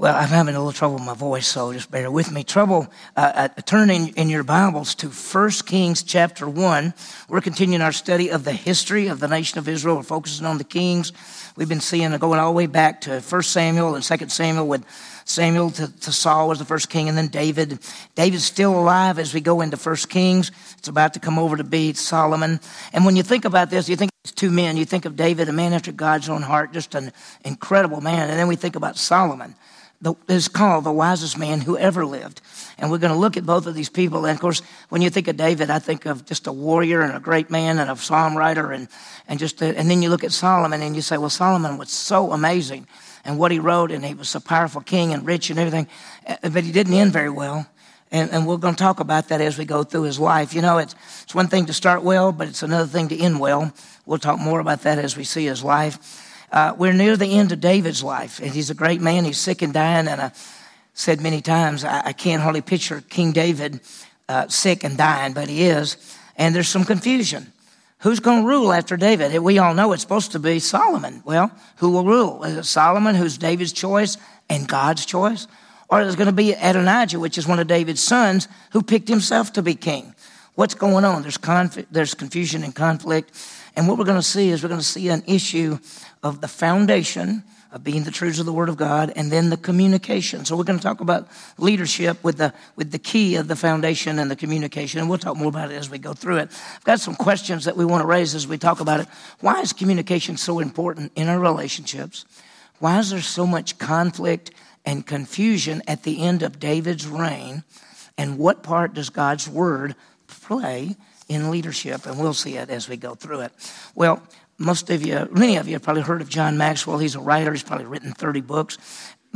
Well, I'm having a little trouble with my voice, so just bear with me. Trouble, uh, uh, turn in, your Bibles to 1 Kings chapter 1. We're continuing our study of the history of the nation of Israel. We're focusing on the kings. We've been seeing going all the way back to 1 Samuel and 2 Samuel with Samuel to, to Saul was the first king, and then David. David's still alive as we go into 1 Kings. It's about to come over to be Solomon. And when you think about this, you think it's two men. You think of David, a man after God's own heart, just an incredible man. And then we think about Solomon the, is called the wisest man who ever lived. And we're going to look at both of these people. And of course, when you think of David, I think of just a warrior and a great man and a psalm writer. And, and, just a, and then you look at Solomon and you say, well, Solomon was so amazing and what he wrote, and he was a powerful king and rich and everything. Uh, but he didn't end very well. And, and we're going to talk about that as we go through his life. You know, it's, it's one thing to start well, but it's another thing to end well. We'll talk more about that as we see his life. Uh, we're near the end of David's life, and he's a great man. He's sick and dying, and I said many times, I, I can't hardly picture King David uh, sick and dying, but he is. And there's some confusion. Who's going to rule after David? We all know it's supposed to be Solomon. Well, who will rule? Is it Solomon, who's David's choice and God's choice? Or is it going to be Adonijah, which is one of David's sons, who picked himself to be king? What's going on? There's, conf- there's confusion and conflict. And what we're going to see is we're going to see an issue of the foundation of being the truths of the Word of God, and then the communication. So we're going to talk about leadership with the with the key of the foundation and the communication, and we'll talk more about it as we go through it. I've got some questions that we want to raise as we talk about it. Why is communication so important in our relationships? Why is there so much conflict and confusion at the end of David's reign? And what part does God's Word in leadership? And we'll see it as we go through it. Well, most of you, many of you have probably heard of John Maxwell. He's a writer. He's probably written 30 books.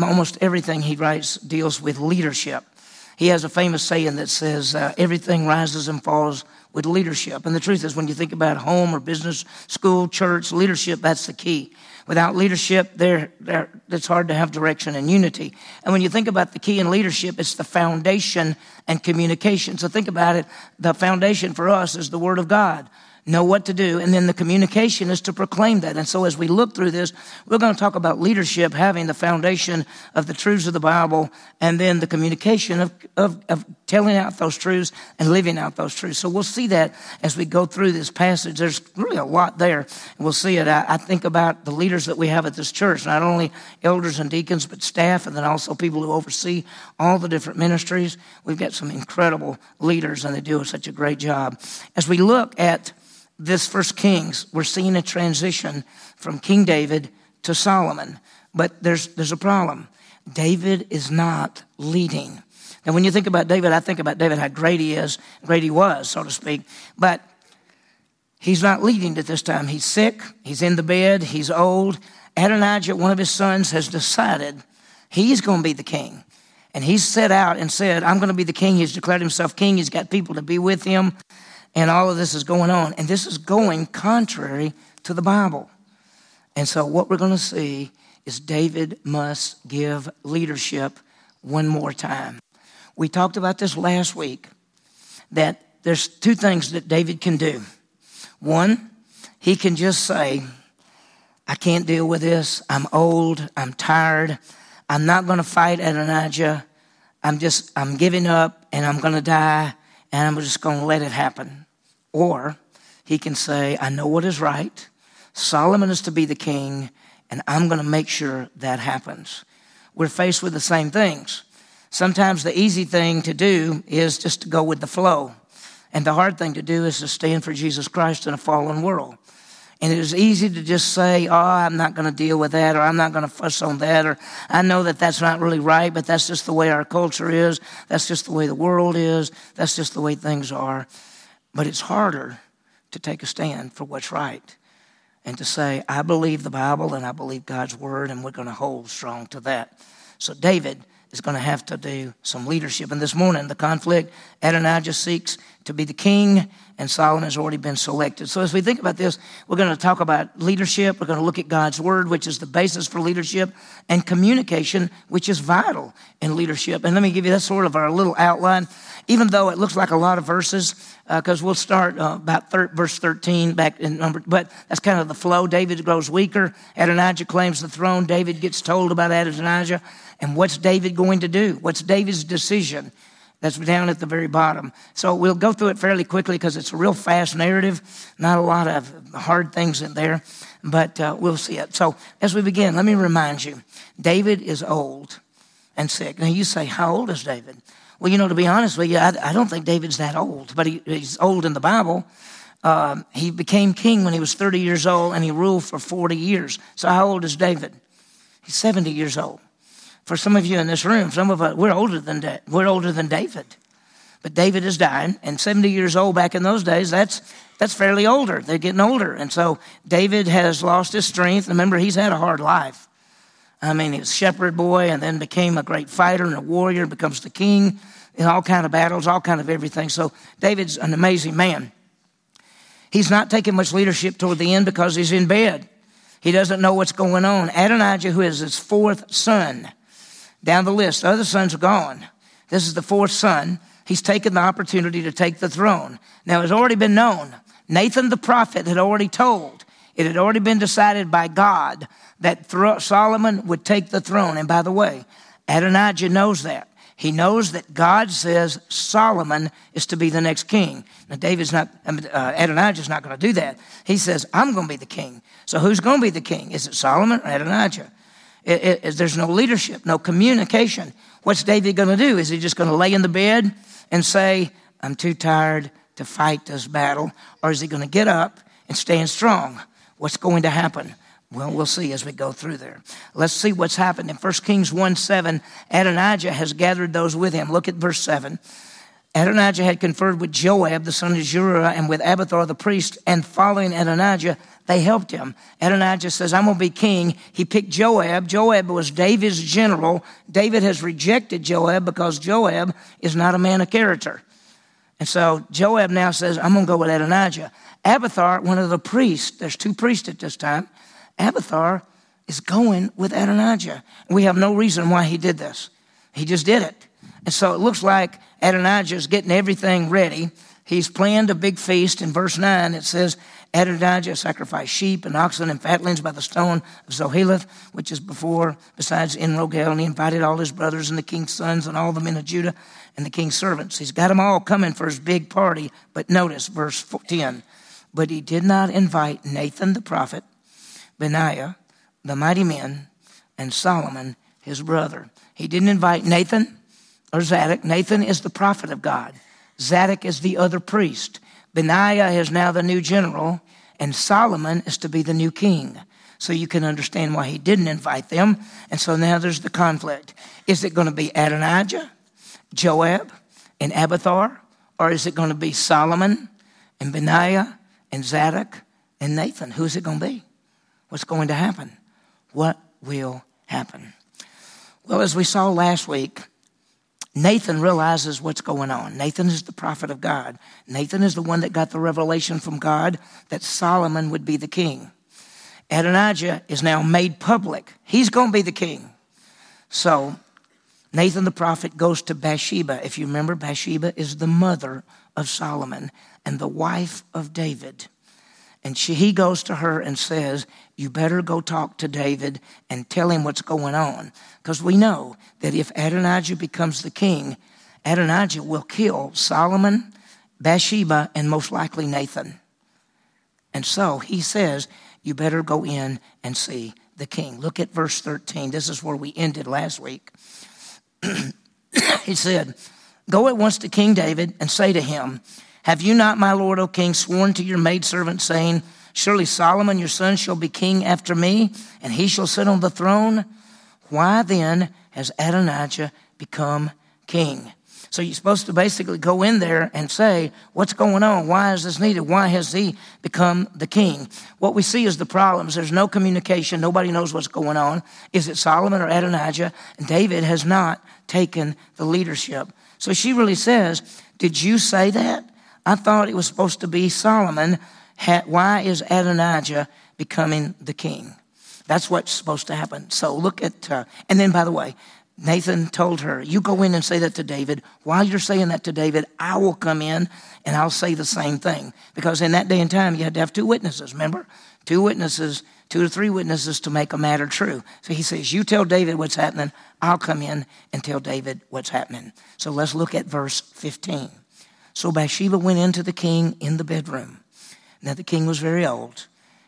Almost everything he writes deals with leadership. He has a famous saying that says, uh, everything rises and falls with leadership. And the truth is, when you think about home or business, school, church, leadership, that's the key. Without leadership, there, there, it's hard to have direction and unity. And when you think about the key in leadership, it's the foundation and communication. So think about it. The foundation for us is the Word of God know what to do, and then the communication is to proclaim that. And so, as we look through this, we're going to talk about leadership having the foundation of the truths of the Bible, and then the communication of, of, of telling out those truths and living out those truths. So, we'll see that as we go through this passage. There's really a lot there. And we'll see it. I, I think about the leaders that we have at this church, not only elders and deacons, but staff, and then also people who oversee all the different ministries. We've got some incredible leaders, and they do such a great job. As we look at this first Kings, we're seeing a transition from King David to Solomon. But there's, there's a problem. David is not leading. And when you think about David, I think about David, how great he is, great he was, so to speak. But he's not leading at this time. He's sick, he's in the bed, he's old. Adonijah, one of his sons, has decided he's going to be the king. And he's set out and said, I'm going to be the king. He's declared himself king. He's got people to be with him and all of this is going on. And this is going contrary to the Bible. And so, what we're going to see is David must give leadership one more time. We talked about this last week that there's two things that David can do. One, he can just say, I can't deal with this. I'm old. I'm tired. I'm not going to fight Adonijah. I'm just, I'm giving up and I'm going to die and I'm just going to let it happen. Or he can say, I know what is right. Solomon is to be the king, and I'm going to make sure that happens. We're faced with the same things. Sometimes the easy thing to do is just to go with the flow. And the hard thing to do is to stand for Jesus Christ in a fallen world. And it is easy to just say, oh, I'm not going to deal with that, or I'm not going to fuss on that, or I know that that's not really right, but that's just the way our culture is. That's just the way the world is. That's just the way things are. But it's harder to take a stand for what's right and to say, I believe the Bible and I believe God's word, and we're going to hold strong to that. So David is going to have to do some leadership. And this morning, the conflict, Adonijah seeks to be the king, and Solomon has already been selected. So as we think about this, we're going to talk about leadership. We're going to look at God's word, which is the basis for leadership, and communication, which is vital in leadership. And let me give you that sort of our little outline, even though it looks like a lot of verses, because uh, we'll start uh, about thir- verse 13 back in number, but that's kind of the flow. David grows weaker. Adonijah claims the throne. David gets told about Adonijah. And what's David going to do? What's David's decision? That's down at the very bottom. So we'll go through it fairly quickly because it's a real fast narrative. Not a lot of hard things in there, but uh, we'll see it. So as we begin, let me remind you David is old and sick. Now you say, How old is David? Well, you know, to be honest with you, I, I don't think David's that old, but he, he's old in the Bible. Um, he became king when he was 30 years old and he ruled for 40 years. So how old is David? He's 70 years old. For some of you in this room, some of us, we're older than. We're older than David. But David is dying, and 70 years old back in those days, that's, that's fairly older. They're getting older. And so David has lost his strength. Remember, he's had a hard life. I mean, he was shepherd boy and then became a great fighter and a warrior, becomes the king in all kind of battles, all kind of everything. So David's an amazing man. He's not taking much leadership toward the end because he's in bed. He doesn't know what's going on. Adonijah, who is his fourth son, down the list. The other sons are gone. This is the fourth son. He's taken the opportunity to take the throne. Now, it's already been known. Nathan the prophet had already told. It had already been decided by God that Solomon would take the throne. And by the way, Adonijah knows that. He knows that God says Solomon is to be the next king. Now, David's not, uh, Adonijah's not going to do that. He says, I'm going to be the king. So who's going to be the king? Is it Solomon or Adonijah? It, it, there's no leadership, no communication. What's David going to do? Is he just going to lay in the bed and say, I'm too tired to fight this battle? Or is he going to get up and stand strong? What's going to happen? Well, we'll see as we go through there. Let's see what's happened. In 1 Kings 1 7, Adonijah has gathered those with him. Look at verse 7. Adonijah had conferred with Joab, the son of Zeruiah, and with Abiathar the priest, and following Adonijah, they helped him. Adonijah says, I'm going to be king. He picked Joab. Joab was David's general. David has rejected Joab because Joab is not a man of character. And so Joab now says, I'm going to go with Adonijah. Abiathar, one of the priests, there's two priests at this time. Abiathar is going with Adonijah. We have no reason why he did this. He just did it. And so it looks like Adonijah is getting everything ready. He's planned a big feast. In verse 9, it says, Adonijah sacrificed sheep and oxen and fatlings by the stone of Zoheleth, which is before, besides En Rogel, and he invited all his brothers and the king's sons and all the men of Judah and the king's servants. He's got them all coming for his big party. But notice verse 10. But he did not invite Nathan the prophet, Benaiah, the mighty men, and Solomon, his brother. He didn't invite Nathan or Zadok. Nathan is the prophet of God. Zadok is the other priest. Benaiah is now the new general, and Solomon is to be the new king. So you can understand why he didn't invite them. And so now there's the conflict. Is it going to be Adonijah, Joab, and Abiathar? Or is it going to be Solomon and Benaiah and Zadok and Nathan? Who's it going to be? What's going to happen? What will happen? Well, as we saw last week, Nathan realizes what's going on. Nathan is the prophet of God. Nathan is the one that got the revelation from God that Solomon would be the king. Adonijah is now made public. He's going to be the king. So Nathan the prophet goes to Bathsheba. If you remember, Bathsheba is the mother of Solomon and the wife of David. And she, he goes to her and says, You better go talk to David and tell him what's going on. Because we know that if Adonijah becomes the king, Adonijah will kill Solomon, Bathsheba, and most likely Nathan. And so he says, You better go in and see the king. Look at verse 13. This is where we ended last week. he said, Go at once to King David and say to him, have you not, my lord, O king, sworn to your maidservant, saying, Surely Solomon your son shall be king after me, and he shall sit on the throne? Why then has Adonijah become king? So you're supposed to basically go in there and say, what's going on? Why is this needed? Why has he become the king? What we see is the problems. There's no communication. Nobody knows what's going on. Is it Solomon or Adonijah? And David has not taken the leadership. So she really says, did you say that? I thought it was supposed to be Solomon. Why is Adonijah becoming the king? That's what's supposed to happen. So look at, uh, and then by the way, Nathan told her, You go in and say that to David. While you're saying that to David, I will come in and I'll say the same thing. Because in that day and time, you had to have two witnesses, remember? Two witnesses, two to three witnesses to make a matter true. So he says, You tell David what's happening, I'll come in and tell David what's happening. So let's look at verse 15. So Bathsheba went into the king in the bedroom. Now the king was very old,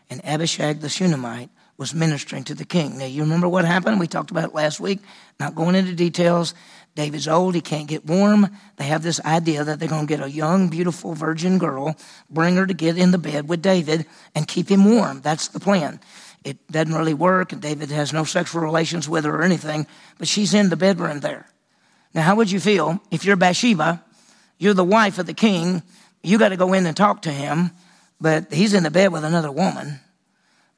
and Abishag the Shunammite was ministering to the king. Now, you remember what happened? We talked about it last week. Not going into details. David's old, he can't get warm. They have this idea that they're going to get a young, beautiful virgin girl, bring her to get in the bed with David, and keep him warm. That's the plan. It doesn't really work, and David has no sexual relations with her or anything, but she's in the bedroom there. Now, how would you feel if you're Bathsheba, you're the wife of the king, you got to go in and talk to him, but he's in the bed with another woman?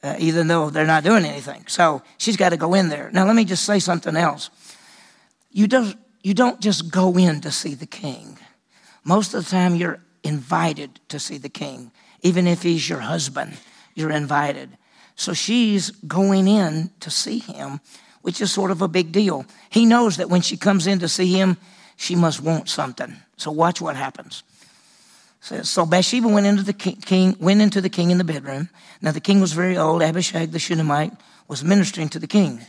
uh, even though they're not doing anything. So she's got to go in there. Now, let me just say something else. You don't, you don't just go in to see the king. Most of the time, you're invited to see the king. Even if he's your husband, you're invited. So she's going in to see him, which is sort of a big deal. He knows that when she comes in to see him, she must want something. So watch what happens so Bathsheba went into the king, went into the king in the bedroom. Now the king was very old. Abishag the Shunammite was ministering to the king.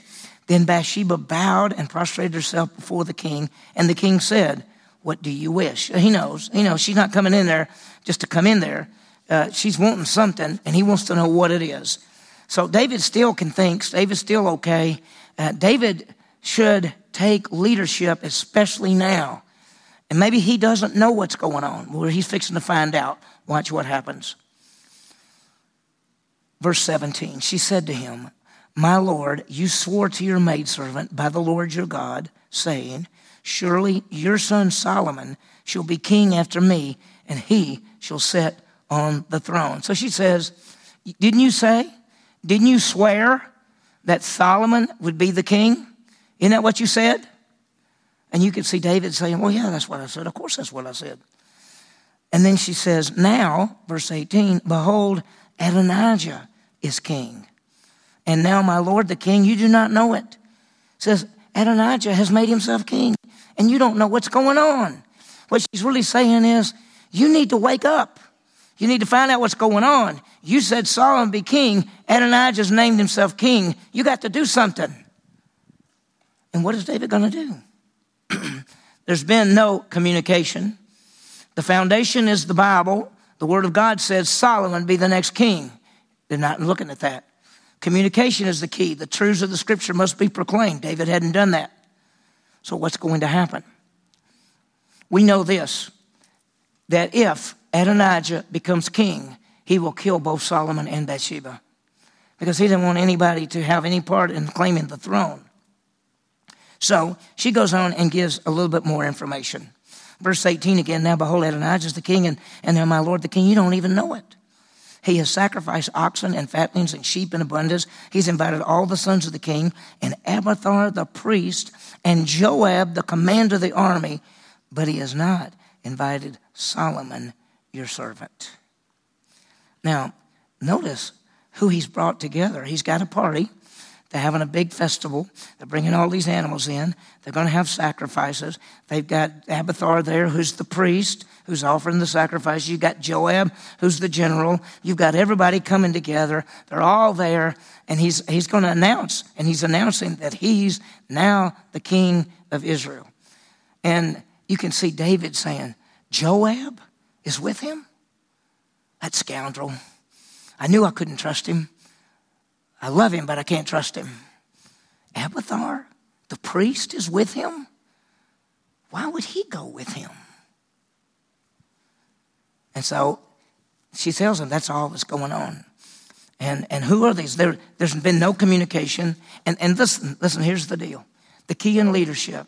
Then Bathsheba bowed and prostrated herself before the king, and the king said, "What do you wish?" He knows. He knows she's not coming in there just to come in there. Uh, she's wanting something, and he wants to know what it is. So David still can think. David's still okay. Uh, David should take leadership, especially now. And maybe he doesn't know what's going on. Well, he's fixing to find out. Watch what happens. Verse 17 She said to him, My Lord, you swore to your maidservant by the Lord your God, saying, Surely your son Solomon shall be king after me, and he shall sit on the throne. So she says, Didn't you say? Didn't you swear that Solomon would be the king? Isn't that what you said? And you could see David saying, Well, yeah, that's what I said. Of course, that's what I said. And then she says, Now, verse 18, behold, Adonijah is king. And now, my Lord the king, you do not know it. Says, Adonijah has made himself king, and you don't know what's going on. What she's really saying is, you need to wake up. You need to find out what's going on. You said Solomon be king. Adonijah's named himself king. You got to do something. And what is David going to do? There's been no communication. The foundation is the Bible. The Word of God says Solomon be the next king. They're not looking at that. Communication is the key. The truths of the Scripture must be proclaimed. David hadn't done that. So, what's going to happen? We know this that if Adonijah becomes king, he will kill both Solomon and Bathsheba because he didn't want anybody to have any part in claiming the throne. So she goes on and gives a little bit more information. Verse 18 again, now behold, Adonijah is the king, and, and now my Lord the king, you don't even know it. He has sacrificed oxen and fatlings and sheep in abundance. He's invited all the sons of the king, and Abiathar the priest, and Joab the commander of the army, but he has not invited Solomon, your servant. Now, notice who he's brought together. He's got a party. They're having a big festival. They're bringing all these animals in. They're going to have sacrifices. They've got Abiathar there, who's the priest, who's offering the sacrifice. You've got Joab, who's the general. You've got everybody coming together. They're all there, and he's, he's going to announce, and he's announcing that he's now the king of Israel. And you can see David saying, Joab is with him? That scoundrel. I knew I couldn't trust him. I love him, but I can't trust him. Abiathar, the priest, is with him. Why would he go with him? And so she tells him that's all that's going on. And, and who are these? There, there's been no communication. And, and listen, listen, here's the deal. The key in leadership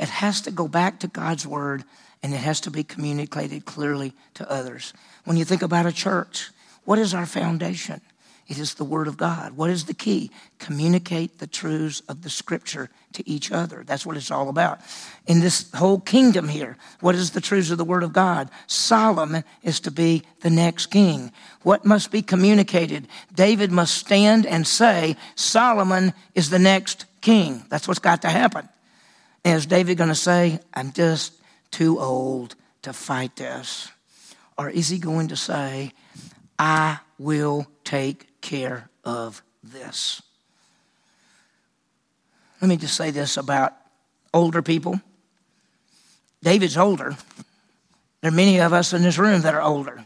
it has to go back to God's word and it has to be communicated clearly to others. When you think about a church, what is our foundation? It is the Word of God. What is the key? Communicate the truths of the Scripture to each other. That's what it's all about. In this whole kingdom here, what is the truths of the Word of God? Solomon is to be the next king. What must be communicated? David must stand and say, Solomon is the next king. That's what's got to happen. Is David going to say, I'm just too old to fight this? Or is he going to say, I will take care of this. Let me just say this about older people. David's older. There are many of us in this room that are older.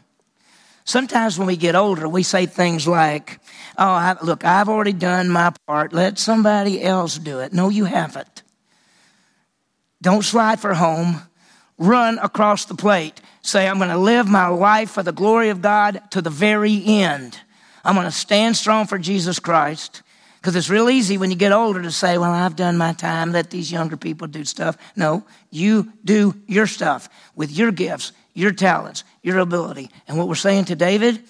Sometimes when we get older, we say things like, Oh, I, look, I've already done my part. Let somebody else do it. No, you haven't. Don't slide for home. Run across the plate. Say, I'm going to live my life for the glory of God to the very end. I'm going to stand strong for Jesus Christ. Because it's real easy when you get older to say, Well, I've done my time, let these younger people do stuff. No, you do your stuff with your gifts, your talents, your ability. And what we're saying to David,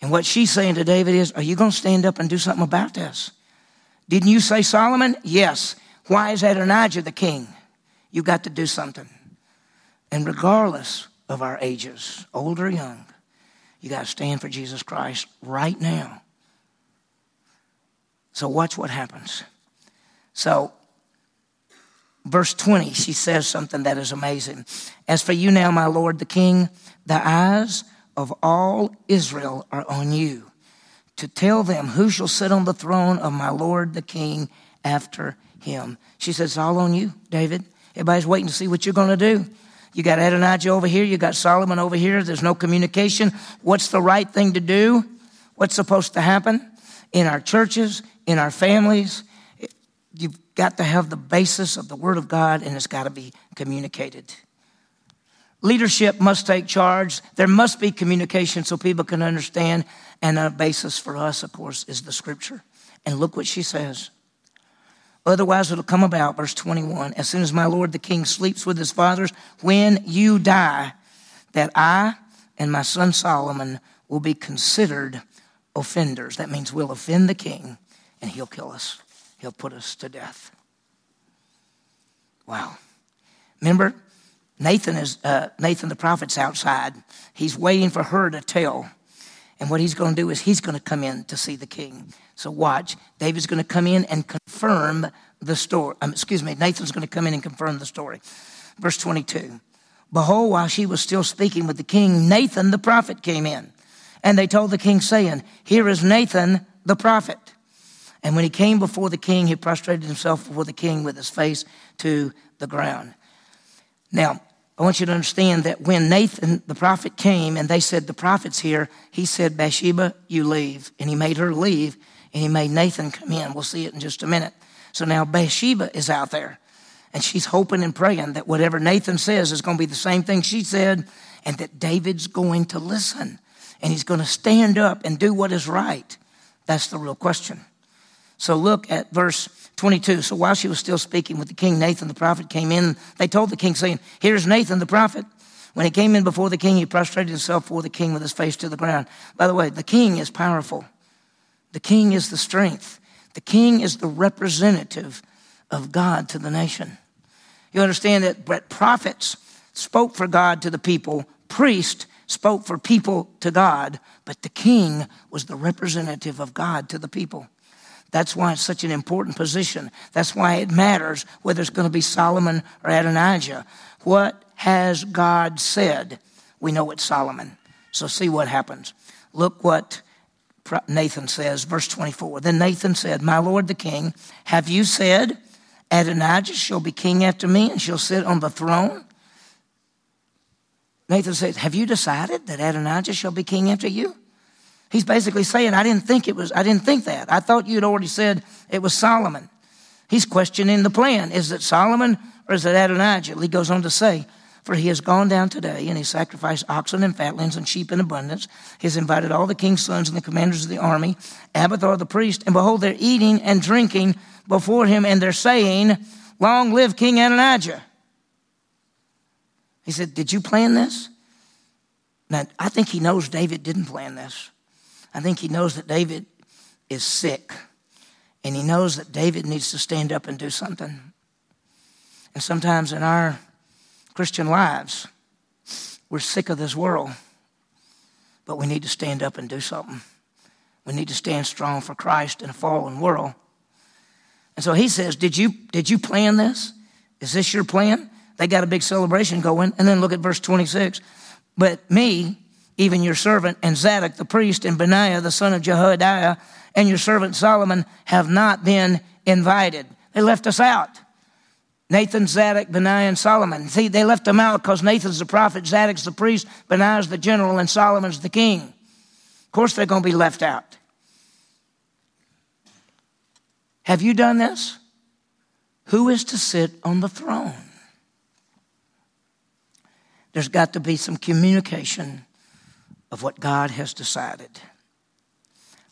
and what she's saying to David is, Are you going to stand up and do something about this? Didn't you say Solomon? Yes. Why is Adonijah the king? You got to do something. And regardless of our ages, old or young, you got to stand for Jesus Christ right now. So, watch what happens. So, verse 20, she says something that is amazing. As for you now, my Lord the King, the eyes of all Israel are on you to tell them who shall sit on the throne of my Lord the King after him. She says, It's all on you, David. Everybody's waiting to see what you're going to do. You got Adonijah over here. You got Solomon over here. There's no communication. What's the right thing to do? What's supposed to happen in our churches, in our families? You've got to have the basis of the Word of God, and it's got to be communicated. Leadership must take charge. There must be communication so people can understand. And a basis for us, of course, is the Scripture. And look what she says. Otherwise, it'll come about, verse 21, as soon as my Lord the king sleeps with his fathers, when you die, that I and my son Solomon will be considered offenders. That means we'll offend the king and he'll kill us, he'll put us to death. Wow. Remember, Nathan is uh, Nathan the prophet's outside. He's waiting for her to tell. And what he's going to do is he's going to come in to see the king. So watch. David's going to come in and confirm the story. Um, excuse me, Nathan's going to come in and confirm the story. Verse 22. Behold, while she was still speaking with the king, Nathan the prophet came in. And they told the king, saying, Here is Nathan the prophet. And when he came before the king, he prostrated himself before the king with his face to the ground. Now, I want you to understand that when Nathan, the prophet, came and they said, The prophet's here, he said, Bathsheba, you leave. And he made her leave and he made Nathan come in. We'll see it in just a minute. So now Bathsheba is out there and she's hoping and praying that whatever Nathan says is going to be the same thing she said and that David's going to listen and he's going to stand up and do what is right. That's the real question. So look at verse 22. So while she was still speaking with the king, Nathan the prophet came in. They told the king, saying, Here's Nathan the prophet. When he came in before the king, he prostrated himself before the king with his face to the ground. By the way, the king is powerful. The king is the strength. The king is the representative of God to the nation. You understand that prophets spoke for God to the people, priests spoke for people to God, but the king was the representative of God to the people. That's why it's such an important position. That's why it matters whether it's going to be Solomon or Adonijah. What has God said? We know it's Solomon. So see what happens. Look what Nathan says, verse 24. Then Nathan said, My Lord the king, have you said, Adonijah shall be king after me and shall sit on the throne? Nathan says, Have you decided that Adonijah shall be king after you? He's basically saying, I didn't think it was, I didn't think that. I thought you'd already said it was Solomon. He's questioning the plan. Is it Solomon or is it Adonijah? He goes on to say, for he has gone down today, and he sacrificed oxen and fatlings and sheep in abundance. He has invited all the king's sons and the commanders of the army, Abiathar the priest, and behold, they're eating and drinking before him, and they're saying, Long live King Adonijah. He said, Did you plan this? Now, I think he knows David didn't plan this. I think he knows that David is sick. And he knows that David needs to stand up and do something. And sometimes in our Christian lives, we're sick of this world, but we need to stand up and do something. We need to stand strong for Christ in a fallen world. And so he says, Did you, did you plan this? Is this your plan? They got a big celebration going. And then look at verse 26. But me, even your servant, and Zadok the priest, and Benaiah the son of Jehoiada, and your servant Solomon have not been invited. They left us out. Nathan, Zadok, Benaiah, and Solomon. See, they left them out because Nathan's the prophet, Zadok's the priest, Benaiah's the general, and Solomon's the king. Of course, they're going to be left out. Have you done this? Who is to sit on the throne? There's got to be some communication of what God has decided.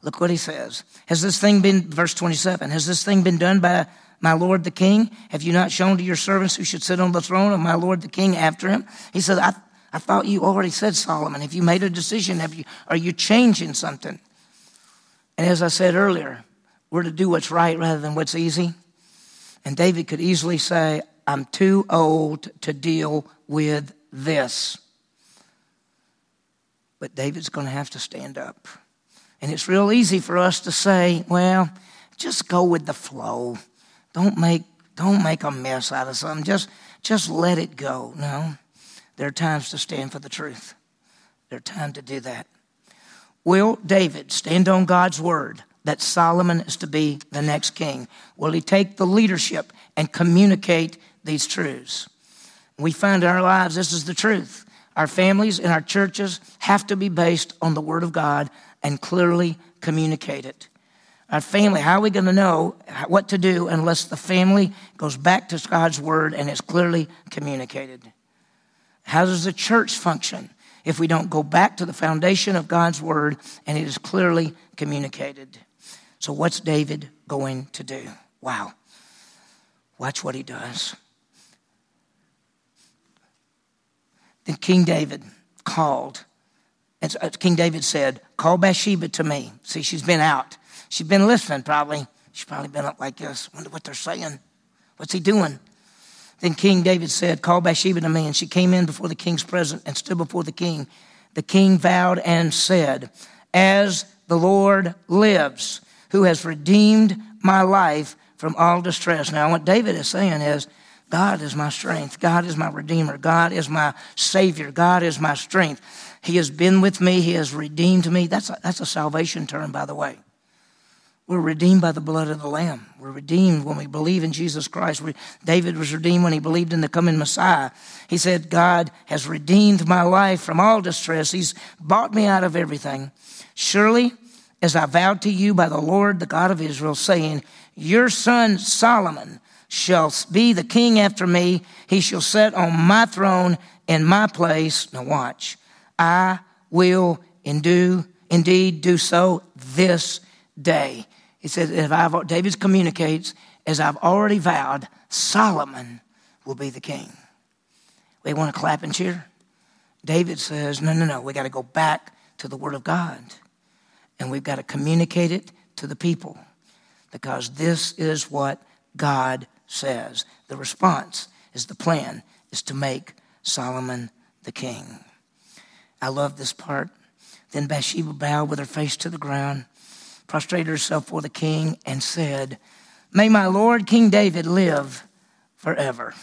Look what he says. Has this thing been, verse 27, has this thing been done by my Lord the King? Have you not shown to your servants who should sit on the throne of my Lord the King after him? He said, I, I thought you already said, Solomon. Have you made a decision? Have you, are you changing something? And as I said earlier, we're to do what's right rather than what's easy. And David could easily say, I'm too old to deal with this. But David's going to have to stand up. And it's real easy for us to say, well, just go with the flow. Don't make, don't make a mess out of something. Just, just let it go. No, there are times to stand for the truth. There are times to do that. Will David stand on God's word that Solomon is to be the next king? Will he take the leadership and communicate these truths? We find in our lives this is the truth. Our families and our churches have to be based on the Word of God and clearly communicate it. Our family, how are we going to know what to do unless the family goes back to God's Word and it's clearly communicated? How does the church function if we don't go back to the foundation of God's Word and it is clearly communicated? So, what's David going to do? Wow. Watch what he does. Then King David called. And uh, King David said, Call Bathsheba to me. See, she's been out. She's been listening, probably. She's probably been up like this. Wonder what they're saying. What's he doing? Then King David said, Call Bathsheba to me. And she came in before the king's presence and stood before the king. The king vowed and said, As the Lord lives, who has redeemed my life from all distress. Now, what David is saying is, God is my strength. God is my redeemer. God is my savior. God is my strength. He has been with me. He has redeemed me. That's a, that's a salvation term, by the way. We're redeemed by the blood of the Lamb. We're redeemed when we believe in Jesus Christ. We, David was redeemed when he believed in the coming Messiah. He said, God has redeemed my life from all distress. He's bought me out of everything. Surely, as I vowed to you by the Lord, the God of Israel, saying, Your son Solomon shall be the king after me. He shall sit on my throne in my place. Now watch. I will and do, indeed do so this day. He says, if I've, David communicates, as I've already vowed, Solomon will be the king. We want to clap and cheer. David says, no, no, no, we got to go back to the word of God. And we've got to communicate it to the people because this is what God says. The response is the plan is to make Solomon the king. I love this part. Then Bathsheba bowed with her face to the ground, prostrated herself before the king, and said, May my Lord King David live forever.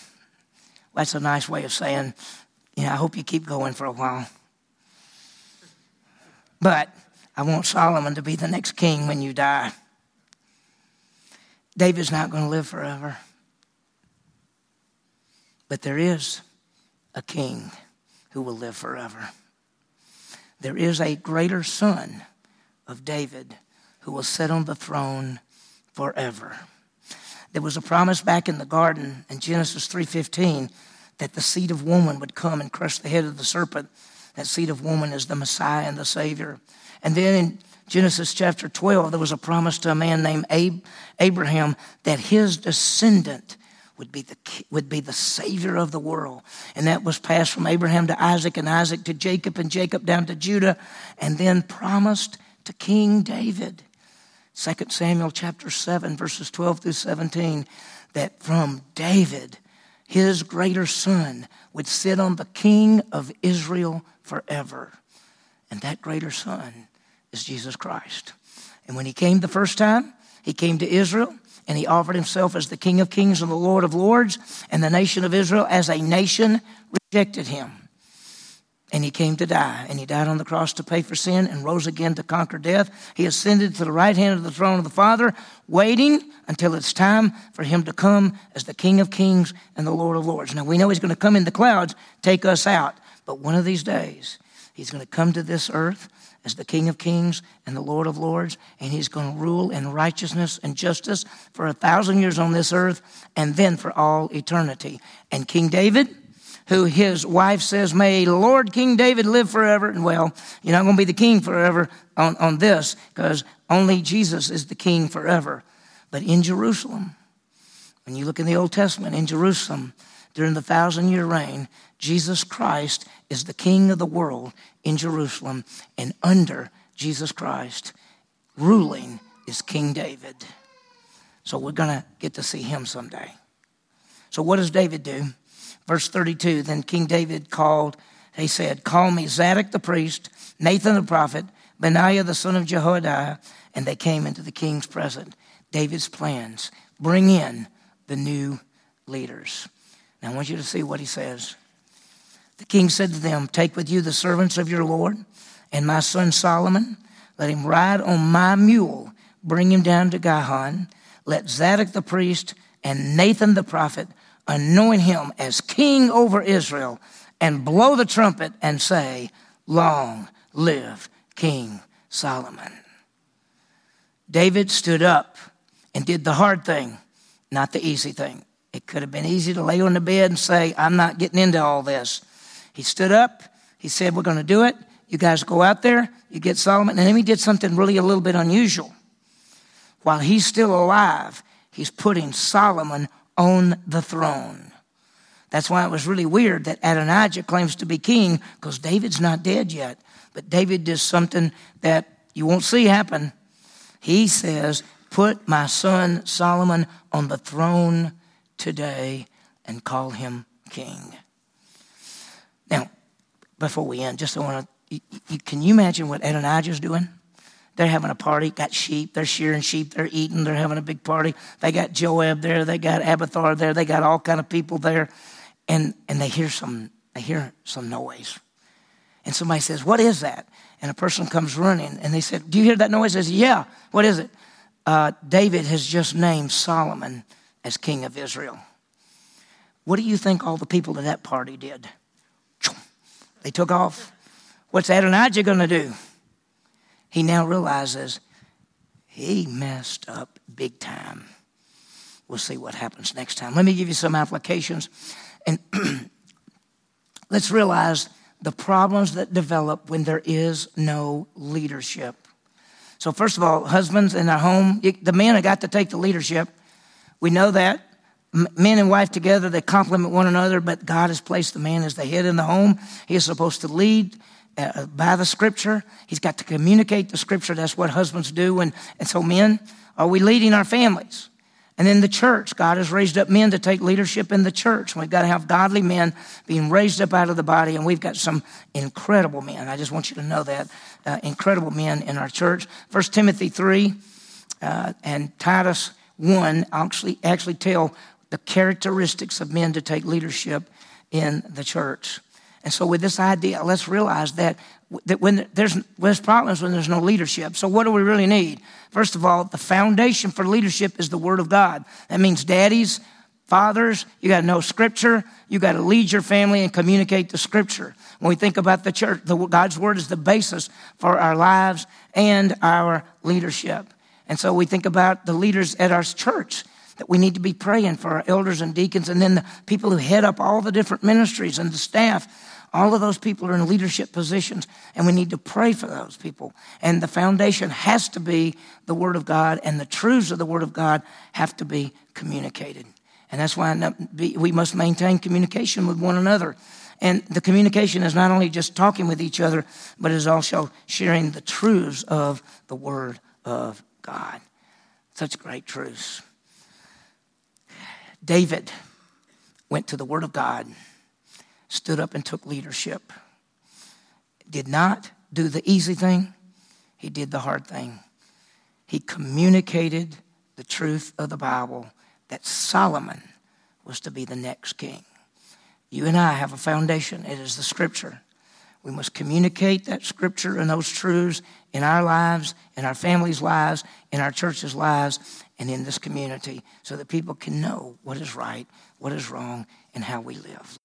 That's a nice way of saying, yeah, I hope you keep going for a while. But I want Solomon to be the next king when you die. David's not going to live forever. But there is a king who will live forever. There is a greater son of David who will sit on the throne forever. There was a promise back in the garden in Genesis 3:15 that the seed of woman would come and crush the head of the serpent. That seed of woman is the Messiah and the Savior. And then in Genesis chapter 12, there was a promise to a man named Abraham that his descendant would be, the, would be the Savior of the world. And that was passed from Abraham to Isaac and Isaac to Jacob and Jacob down to Judah and then promised to King David. 2 Samuel chapter 7, verses 12 through 17, that from David, his greater son, would sit on the king of Israel forever. And that greater son is Jesus Christ. And when he came the first time, he came to Israel and he offered himself as the King of Kings and the Lord of Lords, and the nation of Israel as a nation rejected him. And he came to die, and he died on the cross to pay for sin and rose again to conquer death. He ascended to the right hand of the throne of the Father, waiting until it's time for him to come as the King of Kings and the Lord of Lords. Now we know he's going to come in the clouds, take us out, but one of these days, he's going to come to this earth as the King of Kings and the Lord of Lords, and he's going to rule in righteousness and justice for a thousand years on this earth and then for all eternity. And King David, who his wife says, May Lord King David live forever. And well, you're not going to be the king forever on, on this because only Jesus is the king forever. But in Jerusalem, when you look in the Old Testament, in Jerusalem, during the thousand year reign, Jesus Christ is the king of the world in Jerusalem, and under Jesus Christ, ruling is King David. So we're going to get to see him someday. So, what does David do? Verse 32 Then King David called, he said, Call me Zadok the priest, Nathan the prophet, Benaiah the son of Jehoiada. And they came into the king's presence. David's plans bring in the new leaders. Now, I want you to see what he says. The king said to them, Take with you the servants of your Lord and my son Solomon. Let him ride on my mule. Bring him down to Gihon. Let Zadok the priest and Nathan the prophet anoint him as king over Israel and blow the trumpet and say, Long live King Solomon. David stood up and did the hard thing, not the easy thing. It could have been easy to lay on the bed and say, I'm not getting into all this. He stood up. He said, We're going to do it. You guys go out there. You get Solomon. And then he did something really a little bit unusual. While he's still alive, he's putting Solomon on the throne. That's why it was really weird that Adonijah claims to be king because David's not dead yet. But David does something that you won't see happen. He says, Put my son Solomon on the throne today and call him king. Now, before we end, just I want to, can you imagine what Adonijah's doing? They're having a party, got sheep, they're shearing sheep, they're eating, they're having a big party. They got Joab there, they got Abiathar there, they got all kind of people there. And, and they hear some, they hear some noise. And somebody says, what is that? And a person comes running and they said, do you hear that noise? I says, yeah, what is it? Uh, David has just named Solomon as king of Israel. What do you think all the people at that party did? They took off. What's Adonijah going to do? He now realizes he messed up big time. We'll see what happens next time. Let me give you some applications. And let's realize the problems that develop when there is no leadership. So, first of all, husbands in their home, the men have got to take the leadership. We know that men and wife together, they complement one another, but God has placed the man as the head in the home. He is supposed to lead uh, by the scripture. He's got to communicate the scripture. That's what husbands do. And, and so, men, are we leading our families? And then the church, God has raised up men to take leadership in the church. We've got to have godly men being raised up out of the body, and we've got some incredible men. I just want you to know that. Uh, incredible men in our church. First Timothy 3 uh, and Titus 1 actually, actually tell the characteristics of men to take leadership in the church. And so, with this idea, let's realize that, that when there's, there's problems when there's no leadership. So, what do we really need? First of all, the foundation for leadership is the Word of God. That means daddies, fathers, you got to know Scripture. You got to lead your family and communicate the Scripture. When we think about the church, the, God's Word is the basis for our lives and our leadership. And so, we think about the leaders at our church that we need to be praying for our elders and deacons and then the people who head up all the different ministries and the staff. All of those people are in leadership positions, and we need to pray for those people. And the foundation has to be the Word of God, and the truths of the Word of God have to be communicated. And that's why we must maintain communication with one another. And the communication is not only just talking with each other, but is also sharing the truths of the Word of God. Such great truths. David went to the Word of God, stood up and took leadership. Did not do the easy thing, he did the hard thing. He communicated the truth of the Bible that Solomon was to be the next king. You and I have a foundation, it is the Scripture. We must communicate that Scripture and those truths in our lives, in our families' lives, in our church's lives, and in this community so that people can know what is right, what is wrong, and how we live.